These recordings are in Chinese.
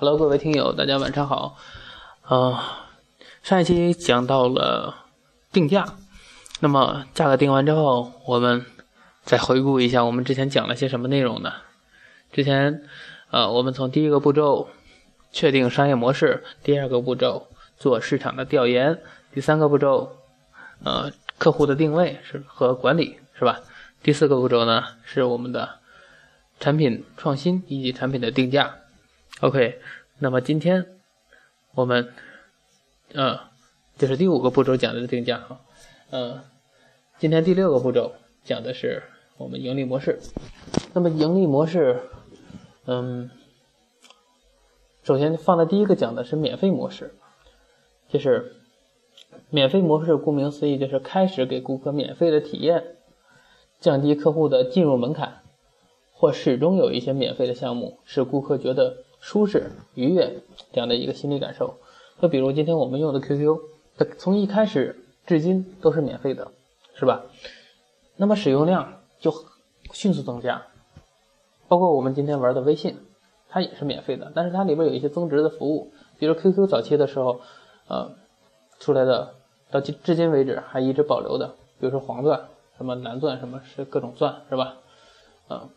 Hello，各位听友，大家晚上好。啊、上一期讲到了定价，那么价格定完之后，我们再回顾一下我们之前讲了些什么内容呢？之前，呃，我们从第一个步骤确定商业模式，第二个步骤做市场的调研，第三个步骤，呃，客户的定位是和管理是吧？第四个步骤呢是我们的产品创新以及产品的定价。OK，那么今天我们，呃，这是第五个步骤讲的定价哈，呃，今天第六个步骤讲的是我们盈利模式。那么盈利模式，嗯，首先放在第一个讲的是免费模式，就是免费模式，顾名思义就是开始给顾客免费的体验，降低客户的进入门槛，或始终有一些免费的项目，使顾客觉得。舒适、愉悦这样的一个心理感受。就比如今天我们用的 QQ，它从一开始至今都是免费的，是吧？那么使用量就迅速增加。包括我们今天玩的微信，它也是免费的，但是它里边有一些增值的服务，比如 QQ 早期的时候，呃，出来的到至至今为止还一直保留的，比如说黄钻、什么蓝钻，什么是各种钻，是吧？嗯，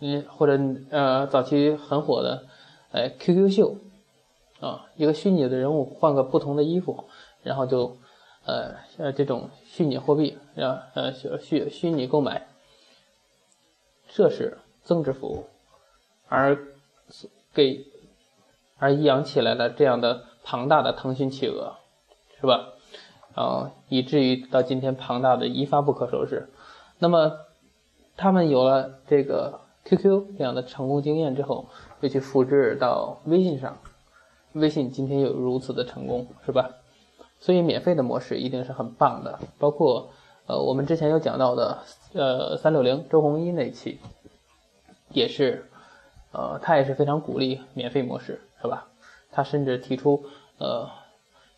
你或者呃早期很火的。哎，QQ 秀，啊，一个虚拟的人物换个不同的衣服，然后就，呃呃，这种虚拟货币，啊呃虚虚拟购买，这是增值服务，而给而养起来了这样的庞大的腾讯企鹅，是吧？啊，以至于到今天庞大的一发不可收拾。那么他们有了这个 QQ 这样的成功经验之后。又去复制到微信上，微信今天有如此的成功，是吧？所以免费的模式一定是很棒的。包括呃，我们之前有讲到的呃三六零周鸿祎那期，也是呃他也是非常鼓励免费模式，是吧？他甚至提出呃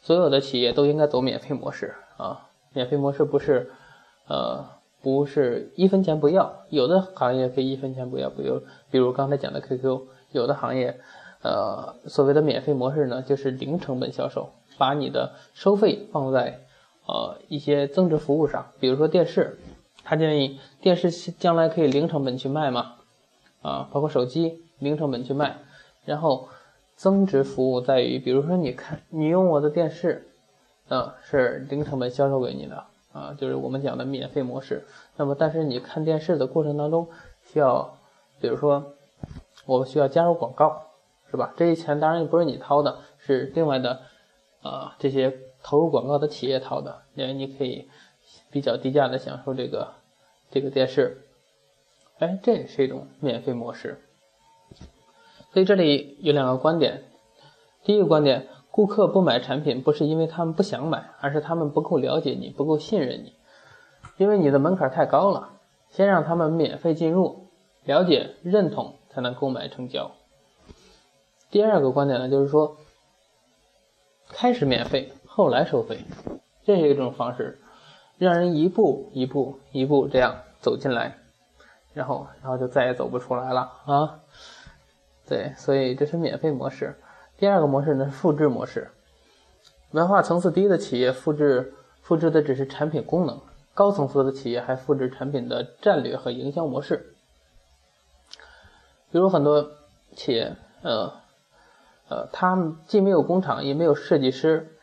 所有的企业都应该走免费模式啊，免费模式不是呃不是一分钱不要，有的行业可以一分钱不要，比如比如刚才讲的 QQ。有的行业，呃，所谓的免费模式呢，就是零成本销售，把你的收费放在呃一些增值服务上，比如说电视，他建议电视将来可以零成本去卖嘛，啊，包括手机零成本去卖，然后增值服务在于，比如说你看你用我的电视，嗯，是零成本销售给你的，啊，就是我们讲的免费模式。那么但是你看电视的过程当中需要，比如说。我们需要加入广告，是吧？这些钱当然不是你掏的，是另外的，呃，这些投入广告的企业掏的。因为你可以比较低价的享受这个这个电视，哎，这也是一种免费模式。所以这里有两个观点。第一个观点，顾客不买产品不是因为他们不想买，而是他们不够了解你，不够信任你，因为你的门槛太高了。先让他们免费进入，了解、认同。才能购买成交。第二个观点呢，就是说，开始免费，后来收费，这是一种方式，让人一步一步一步这样走进来，然后然后就再也走不出来了啊。对，所以这是免费模式。第二个模式呢是复制模式，文化层次低的企业复制复制的只是产品功能，高层次的企业还复制产品的战略和营销模式。比如很多企业，呃，呃，他们既没有工厂，也没有设计师。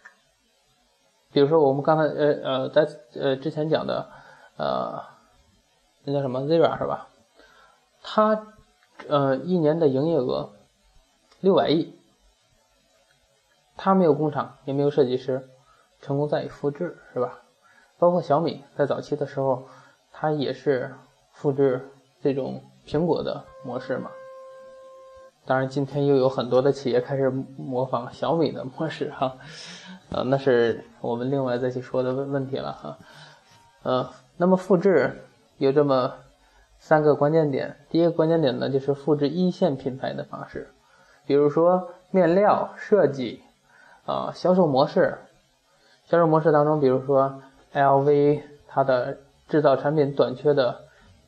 比如说我们刚才，呃呃，在呃之前讲的，呃，那叫什么 Zara 是吧？他呃一年的营业额六百亿，他没有工厂，也没有设计师，成功在于复制，是吧？包括小米在早期的时候，它也是复制这种苹果的模式嘛。当然，今天又有很多的企业开始模仿小米的模式哈，呃，那是我们另外再去说的问问题了哈，呃，那么复制有这么三个关键点，第一个关键点呢就是复制一线品牌的方式，比如说面料设计啊，销售模式，销售模式当中，比如说 LV 它的制造产品短缺的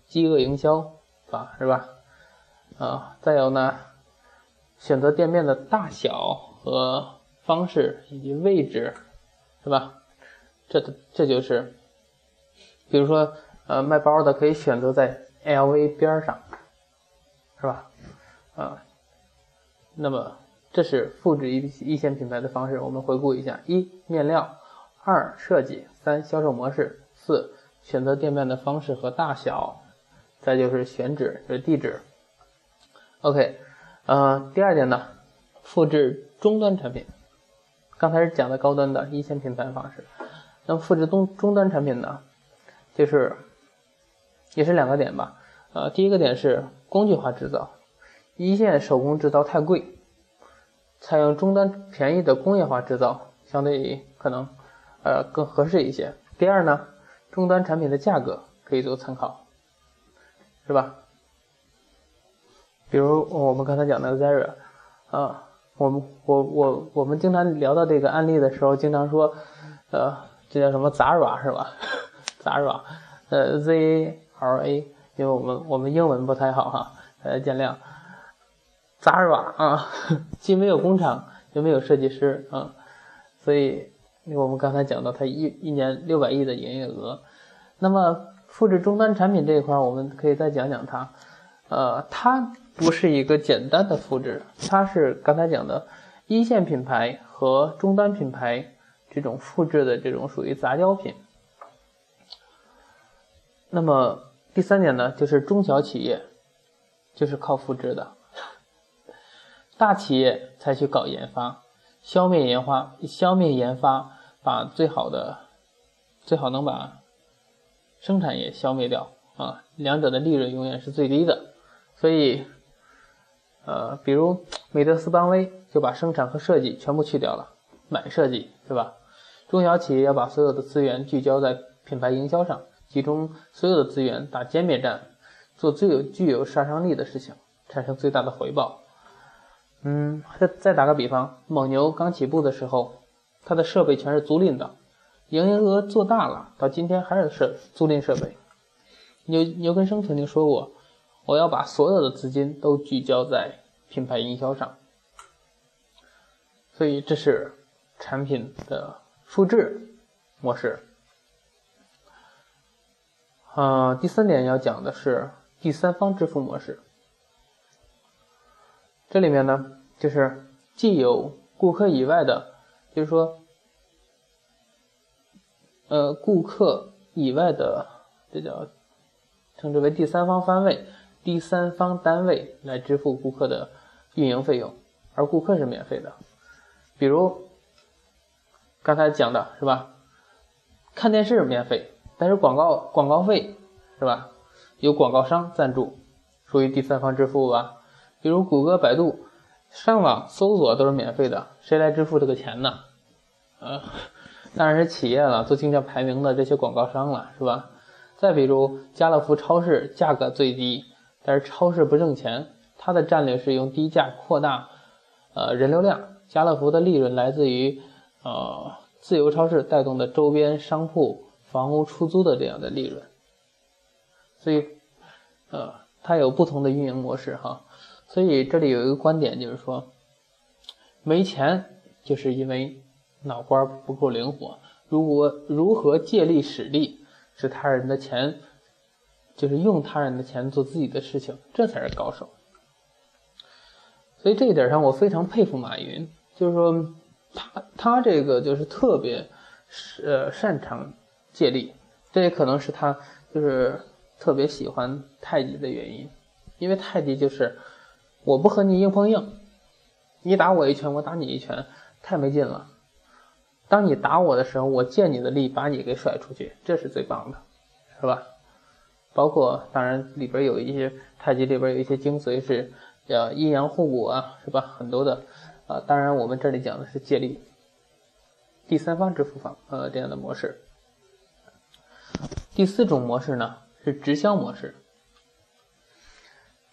饥饿营销法是吧？啊，再有呢。选择店面的大小和方式以及位置，是吧？这这就是，比如说，呃，卖包的可以选择在 LV 边上，是吧？啊，那么这是复制一一线品牌的方式。我们回顾一下：一、面料；二、设计；三、销售模式；四、选择店面的方式和大小；再就是选址，就是地址。OK，呃，第二点呢，复制终端产品。刚才是讲的高端的一线品牌方式。那么复制终终端产品呢，就是也是两个点吧。呃，第一个点是工具化制造，一线手工制造太贵，采用终端便宜的工业化制造，相对可能呃更合适一些。第二呢，终端产品的价格可以做参考，是吧？比如我们刚才讲的 Zara，啊，我们我我我们经常聊到这个案例的时候，经常说，呃。这叫什么 Zara 是吧？Zara，呃，Z R A，因为我们我们英文不太好哈，大家见谅。Zara 啊，既没有工厂，又没有设计师啊，所以我们刚才讲到它一一年六百亿的营业额。那么复制终端产品这一块，我们可以再讲讲它。呃，它不是一个简单的复制，它是刚才讲的一线品牌和终端品牌。这种复制的这种属于杂交品。那么第三点呢，就是中小企业就是靠复制的，大企业才去搞研发，消灭研发，消灭研发，把最好的，最好能把生产也消灭掉啊，两者的利润永远是最低的。所以，呃，比如美特斯邦威就把生产和设计全部去掉了，买设计对吧？中小企业要把所有的资源聚焦在品牌营销上，集中所有的资源打歼灭战，做最有具有杀伤力的事情，产生最大的回报。嗯，再再打个比方，蒙牛刚起步的时候，它的设备全是租赁的，营业额做大了，到今天还是设租赁设备。牛牛根生曾经说过：“我要把所有的资金都聚焦在品牌营销上。”所以这是产品的。复制模式，啊，第三点要讲的是第三方支付模式。这里面呢，就是既有顾客以外的，就是说，呃，顾客以外的，这叫称之为第三方单位、第三方单位来支付顾客的运营费用，而顾客是免费的，比如。刚才讲的是吧？看电视免费，但是广告广告费是吧？有广告商赞助，属于第三方支付吧？比如谷歌、百度上网搜索都是免费的，谁来支付这个钱呢？呃，当然是企业了，做竞价排名的这些广告商了，是吧？再比如家乐福超市价格最低，但是超市不挣钱，它的战略是用低价扩大呃人流量，家乐福的利润来自于。呃，自由超市带动的周边商铺、房屋出租的这样的利润，所以，呃，它有不同的运营模式哈。所以这里有一个观点，就是说，没钱就是因为脑瓜不够灵活。如果如何借力使力，使他人的钱，就是用他人的钱做自己的事情，这才是高手。所以这一点上，我非常佩服马云，就是说。他他这个就是特别，呃擅长借力，这也可能是他就是特别喜欢太极的原因，因为太极就是我不和你硬碰硬，你打我一拳，我打你一拳，太没劲了。当你打我的时候，我借你的力把你给甩出去，这是最棒的，是吧？包括当然里边有一些太极里边有一些精髓是叫阴阳互补啊，是吧？很多的。啊，当然，我们这里讲的是借力，第三方支付方，呃，这样的模式。第四种模式呢是直销模式。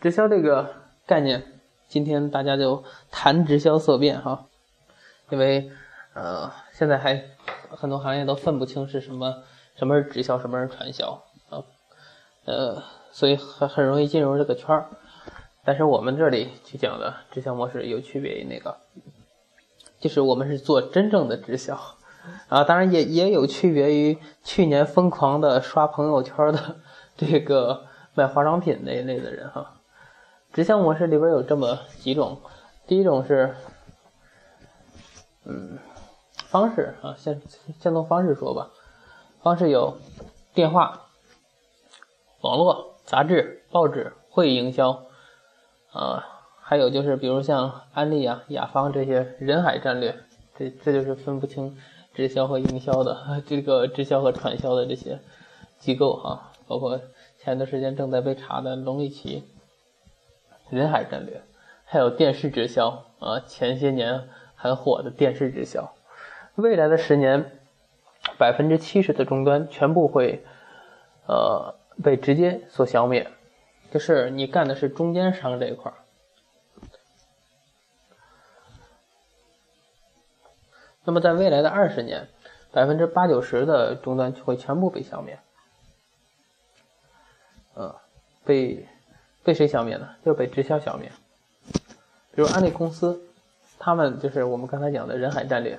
直销这个概念，今天大家就谈直销色变哈，因为呃，现在还很多行业都分不清是什么，什么是直销，什么是传销，呃，所以很很容易进入这个圈儿。但是我们这里去讲的直销模式有区别于那个，就是我们是做真正的直销啊，当然也也有区别于去年疯狂的刷朋友圈的这个卖化妆品那一类的人哈。直销模式里边有这么几种，第一种是，嗯，方式啊，先先从方式说吧，方式有电话、网络、杂志、报纸、会议营销。啊，还有就是，比如像安利啊、雅芳这些人海战略，这这就是分不清直销和营销的 这个直销和传销的这些机构哈。包括前段时间正在被查的龙力奇，人海战略，还有电视直销啊，前些年很火的电视直销。未来的十年，百分之七十的终端全部会呃被直接所消灭。就是你干的是中间商这一块儿，那么在未来的二十年，百分之八九十的终端会全部被消灭。嗯，被被谁消灭呢？就是被直销消灭。比如安利公司，他们就是我们刚才讲的人海战略。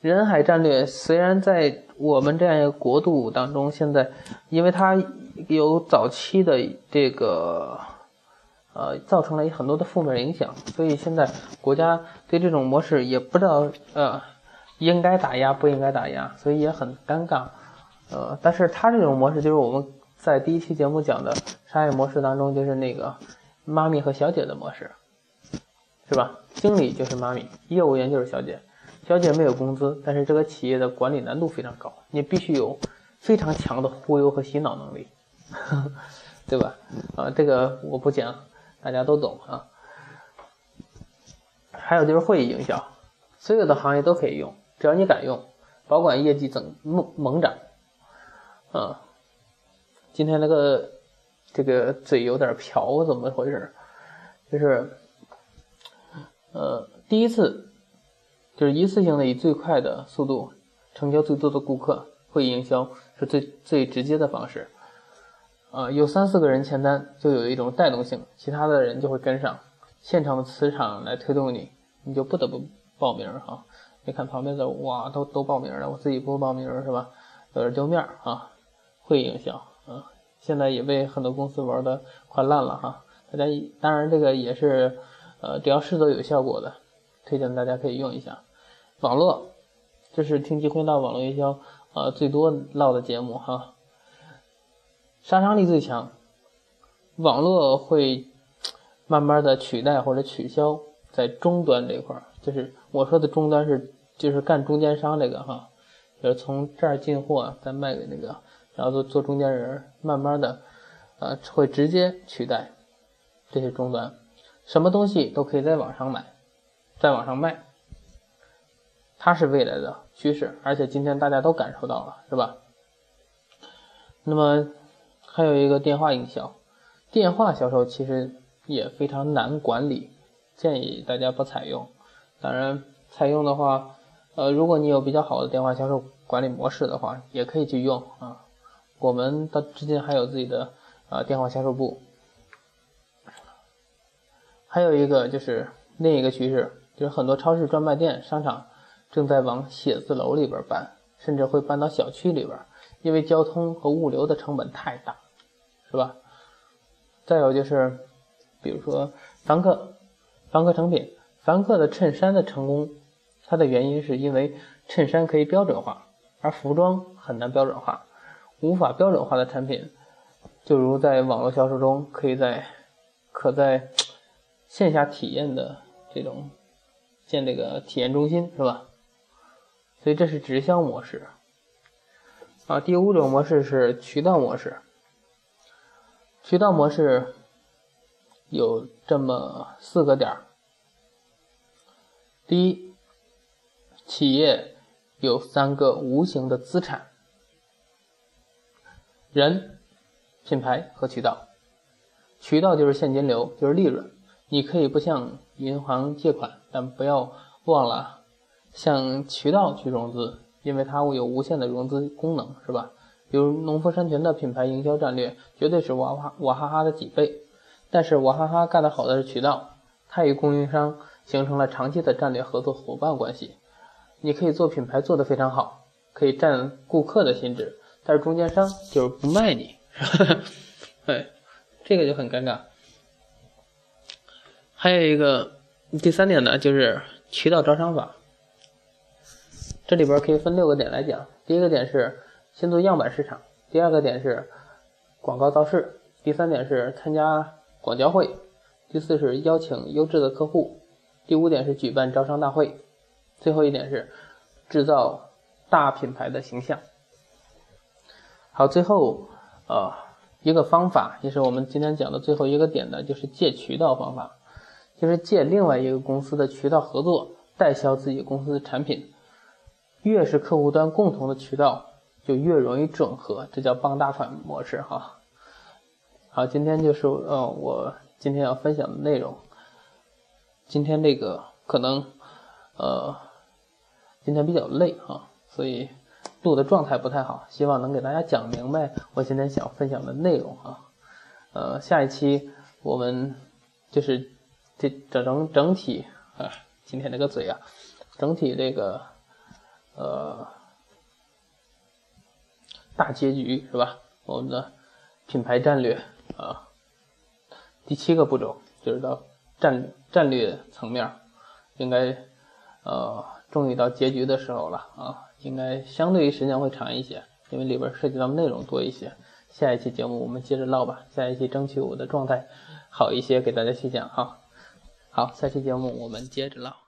人海战略虽然在我们这样一个国度当中，现在因为它有早期的这个呃，造成了很多的负面影响，所以现在国家对这种模式也不知道呃应该打压不应该打压，所以也很尴尬。呃，但是它这种模式就是我们在第一期节目讲的商业模式当中，就是那个妈咪和小姐的模式，是吧？经理就是妈咪，业务员就是小姐。小姐没有工资，但是这个企业的管理难度非常高，你必须有非常强的忽悠和洗脑能力，对吧？啊，这个我不讲，大家都懂啊。还有就是会议营销，所有的行业都可以用，只要你敢用，保管业绩增猛猛涨。啊，今天那个这个嘴有点瓢，怎么回事？就是呃，第一次。就是一次性的以最快的速度成交最多的顾客，会议营销是最最直接的方式。啊，有三四个人签单，就有一种带动性，其他的人就会跟上，现场的磁场来推动你，你就不得不报名哈。你看旁边的哇，都都报名了，我自己不报名是吧？有点丢面啊。会营销啊，现在也被很多公司玩的快烂了哈。大家当然这个也是呃，只要试走有效果的，推荐大家可以用一下。网络，这是听机会唠网络营销啊最多唠的节目哈，杀伤力最强。网络会慢慢的取代或者取消在终端这块儿，就是我说的终端是就是干中间商这个哈，就是从这儿进货再卖给那个，然后做做中间人，慢慢的呃会直接取代这些终端，什么东西都可以在网上买，在网上卖。它是未来的趋势，而且今天大家都感受到了，是吧？那么还有一个电话营销，电话销售其实也非常难管理，建议大家不采用。当然，采用的话，呃，如果你有比较好的电话销售管理模式的话，也可以去用啊。我们的至今还有自己的啊电话销售部。还有一个就是另一个趋势，就是很多超市、专卖店、商场。正在往写字楼里边搬，甚至会搬到小区里边，因为交通和物流的成本太大，是吧？再有就是，比如说凡客，凡客成品，凡客的衬衫的成功，它的原因是因为衬衫可以标准化，而服装很难标准化，无法标准化的产品，就如在网络销售中可以在可在线下体验的这种建这个体验中心，是吧？所以这是直销模式啊。第五种模式是渠道模式。渠道模式有这么四个点儿：第一，企业有三个无形的资产：人、品牌和渠道。渠道就是现金流，就是利润。你可以不向银行借款，但不要忘了。向渠道去融资，因为它有无限的融资功能，是吧？比如农夫山泉的品牌营销战略，绝对是娃哈娃哈哈的几倍。但是娃哈哈干得好的是渠道，它与供应商形成了长期的战略合作伙伴关系。你可以做品牌做得非常好，可以占顾客的心智，但是中间商就是不卖你，哎，这个就很尴尬。还有一个第三点呢，就是渠道招商法。这里边可以分六个点来讲。第一个点是先做样板市场，第二个点是广告造势，第三点是参加广交会，第四是邀请优质的客户，第五点是举办招商大会，最后一点是制造大品牌的形象。好，最后呃一个方法，也是我们今天讲的最后一个点呢，就是借渠道方法，就是借另外一个公司的渠道合作代销自己公司的产品。越是客户端共同的渠道，就越容易整合，这叫傍大款模式哈。好，今天就是呃我今天要分享的内容。今天这个可能呃今天比较累哈，所以录的状态不太好，希望能给大家讲明白我今天想分享的内容啊。呃，下一期我们就是这整整整体啊，今天这个嘴啊，整体这个。呃，大结局是吧？我们的品牌战略啊，第七个步骤就是到战战略层面，应该呃，终于到结局的时候了啊，应该相对于时间会长一些，因为里边涉及到内容多一些。下一期节目我们接着唠吧，下一期争取我的状态好一些，给大家细讲哈。好，下期节目我们接着唠。